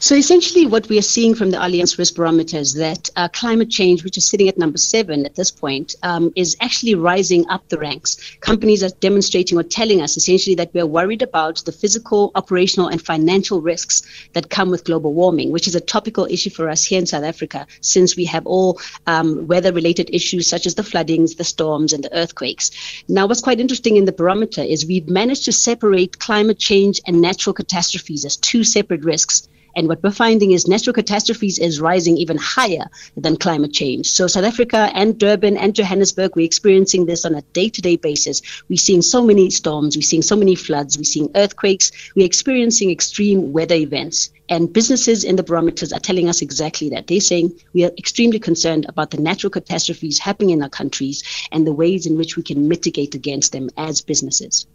So essentially, what we are seeing from the Allianz Risk Barometer is that uh, climate change, which is sitting at number seven at this point, um, is actually rising up the ranks. Companies are demonstrating or telling us essentially that we're worried about the physical, operational, and financial risks that come with global warming, which is a topical issue for us here in South Africa, since we have all um, weather-related issues such as the floodings, the storms, and the earthquakes. Now, what's quite interesting in the barometer is we've managed to separate climate change and natural catastrophes as two separate risks. And what we're finding is natural catastrophes is rising even higher than climate change. So South Africa and Durban and Johannesburg, we're experiencing this on a day-to-day basis. We're seeing so many storms, we're seeing so many floods, we're seeing earthquakes, we're experiencing extreme weather events. And businesses in the barometers are telling us exactly that. They're saying we are extremely concerned about the natural catastrophes happening in our countries and the ways in which we can mitigate against them as businesses.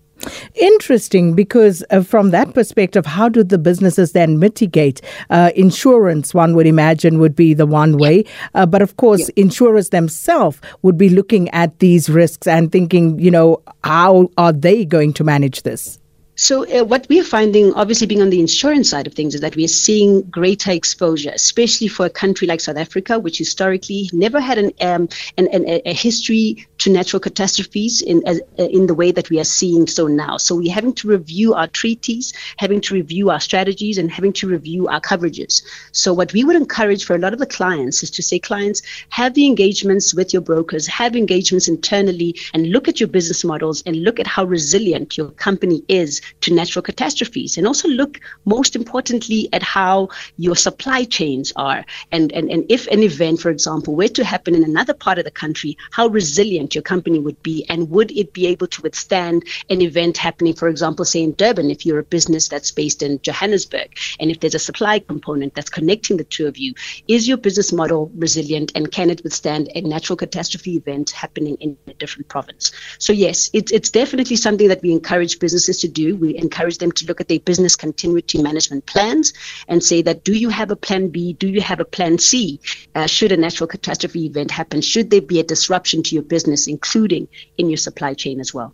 Interesting, because uh, from that perspective, how do the businesses then mitigate? Uh, insurance, one would imagine, would be the one way. Uh, but of course, yeah. insurers themselves would be looking at these risks and thinking, you know, how are they going to manage this? So, uh, what we are finding, obviously being on the insurance side of things, is that we are seeing greater exposure, especially for a country like South Africa, which historically never had an, um, an, an a history to natural catastrophes in uh, in the way that we are seeing so now. So, we're having to review our treaties, having to review our strategies, and having to review our coverages. So, what we would encourage for a lot of the clients is to say, clients, have the engagements with your brokers, have engagements internally, and look at your business models and look at how resilient your company is to natural catastrophes and also look most importantly at how your supply chains are and, and, and if an event for example were to happen in another part of the country how resilient your company would be and would it be able to withstand an event happening for example say in Durban if you're a business that's based in Johannesburg and if there's a supply component that's connecting the two of you is your business model resilient and can it withstand a natural catastrophe event happening in a different province so yes it's, it's definitely something that we encourage businesses to do we encourage them to look at their business continuity management plans and say that do you have a plan B? Do you have a plan C? Uh, should a natural catastrophe event happen? Should there be a disruption to your business, including in your supply chain as well?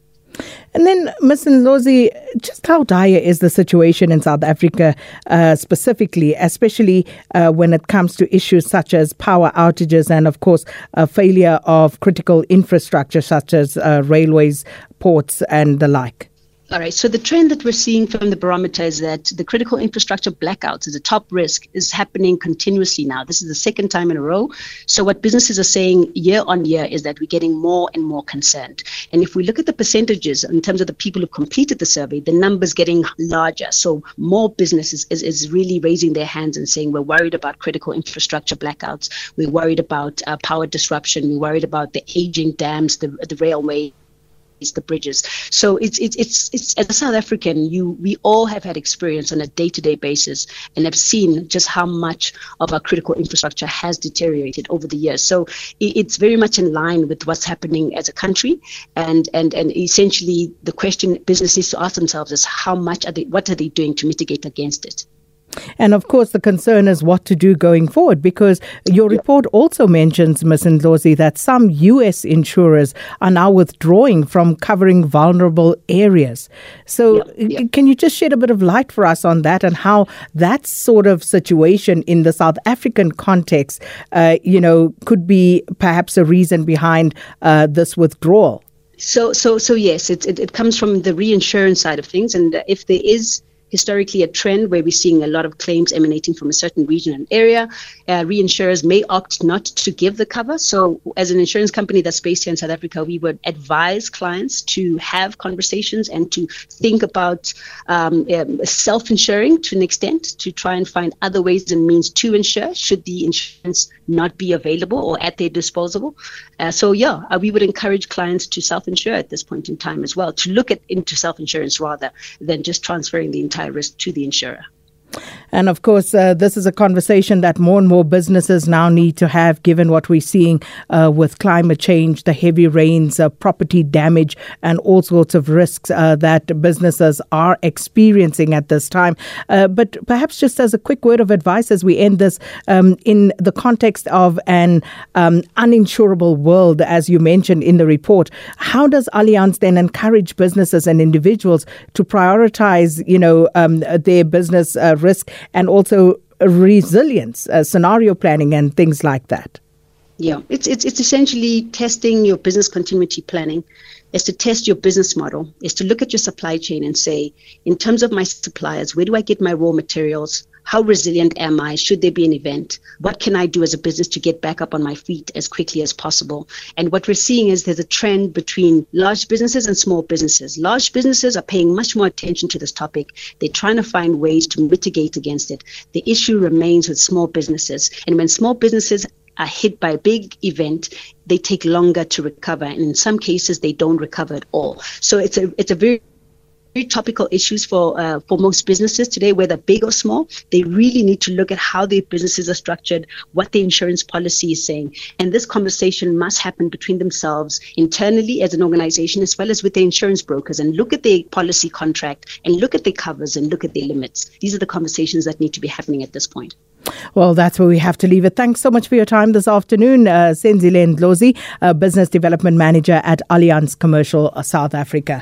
And then, Ms. Ndlozi, just how dire is the situation in South Africa uh, specifically, especially uh, when it comes to issues such as power outages and, of course, a failure of critical infrastructure such as uh, railways, ports, and the like? All right. So the trend that we're seeing from the barometer is that the critical infrastructure blackouts as a top risk is happening continuously now. This is the second time in a row. So what businesses are saying year on year is that we're getting more and more concerned. And if we look at the percentages in terms of the people who completed the survey, the numbers getting larger. So more businesses is, is really raising their hands and saying we're worried about critical infrastructure blackouts. We're worried about uh, power disruption. We're worried about the aging dams, the, the railway the bridges. So it's it's it's it's as a South African, you we all have had experience on a day-to-day basis and have seen just how much of our critical infrastructure has deteriorated over the years. So it's very much in line with what's happening as a country, and and and essentially the question business needs to ask themselves is how much are they what are they doing to mitigate against it. And of course, the concern is what to do going forward because your report also mentions, Ms. Ndlozi, that some U.S. insurers are now withdrawing from covering vulnerable areas. So, yeah, yeah. can you just shed a bit of light for us on that and how that sort of situation in the South African context, uh, you know, could be perhaps a reason behind uh, this withdrawal? So, so, so yes, it, it, it comes from the reinsurance side of things, and if there is historically a trend where we're seeing a lot of claims emanating from a certain region and area. Uh, reinsurers may opt not to give the cover. So, as an insurance company that's based here in South Africa, we would advise clients to have conversations and to think about um, um, self insuring to an extent to try and find other ways and means to insure should the insurance not be available or at their disposal. Uh, so, yeah, uh, we would encourage clients to self insure at this point in time as well, to look at into self insurance rather than just transferring the entire risk to the insurer. And of course, uh, this is a conversation that more and more businesses now need to have, given what we're seeing uh, with climate change, the heavy rains, uh, property damage, and all sorts of risks uh, that businesses are experiencing at this time. Uh, but perhaps just as a quick word of advice as we end this, um, in the context of an um, uninsurable world, as you mentioned in the report, how does Allianz then encourage businesses and individuals to prioritize, you know, um, their business uh, risk and also resilience, uh, scenario planning, and things like that? Yeah, it's, it's, it's essentially testing your business continuity planning is to test your business model, is to look at your supply chain and say, in terms of my suppliers, where do I get my raw materials? How resilient am I? Should there be an event? What can I do as a business to get back up on my feet as quickly as possible? And what we're seeing is there's a trend between large businesses and small businesses. Large businesses are paying much more attention to this topic. They're trying to find ways to mitigate against it. The issue remains with small businesses. And when small businesses are hit by a big event, they take longer to recover, and in some cases, they don't recover at all. So it's a it's a very very topical issues for uh, for most businesses today, whether big or small. They really need to look at how their businesses are structured, what the insurance policy is saying, and this conversation must happen between themselves internally as an organization, as well as with the insurance brokers, and look at their policy contract, and look at their covers, and look at their limits. These are the conversations that need to be happening at this point. Well, that's where we have to leave it. Thanks so much for your time this afternoon, uh, Senzile Ndlozi, uh, Business Development Manager at Allianz Commercial South Africa.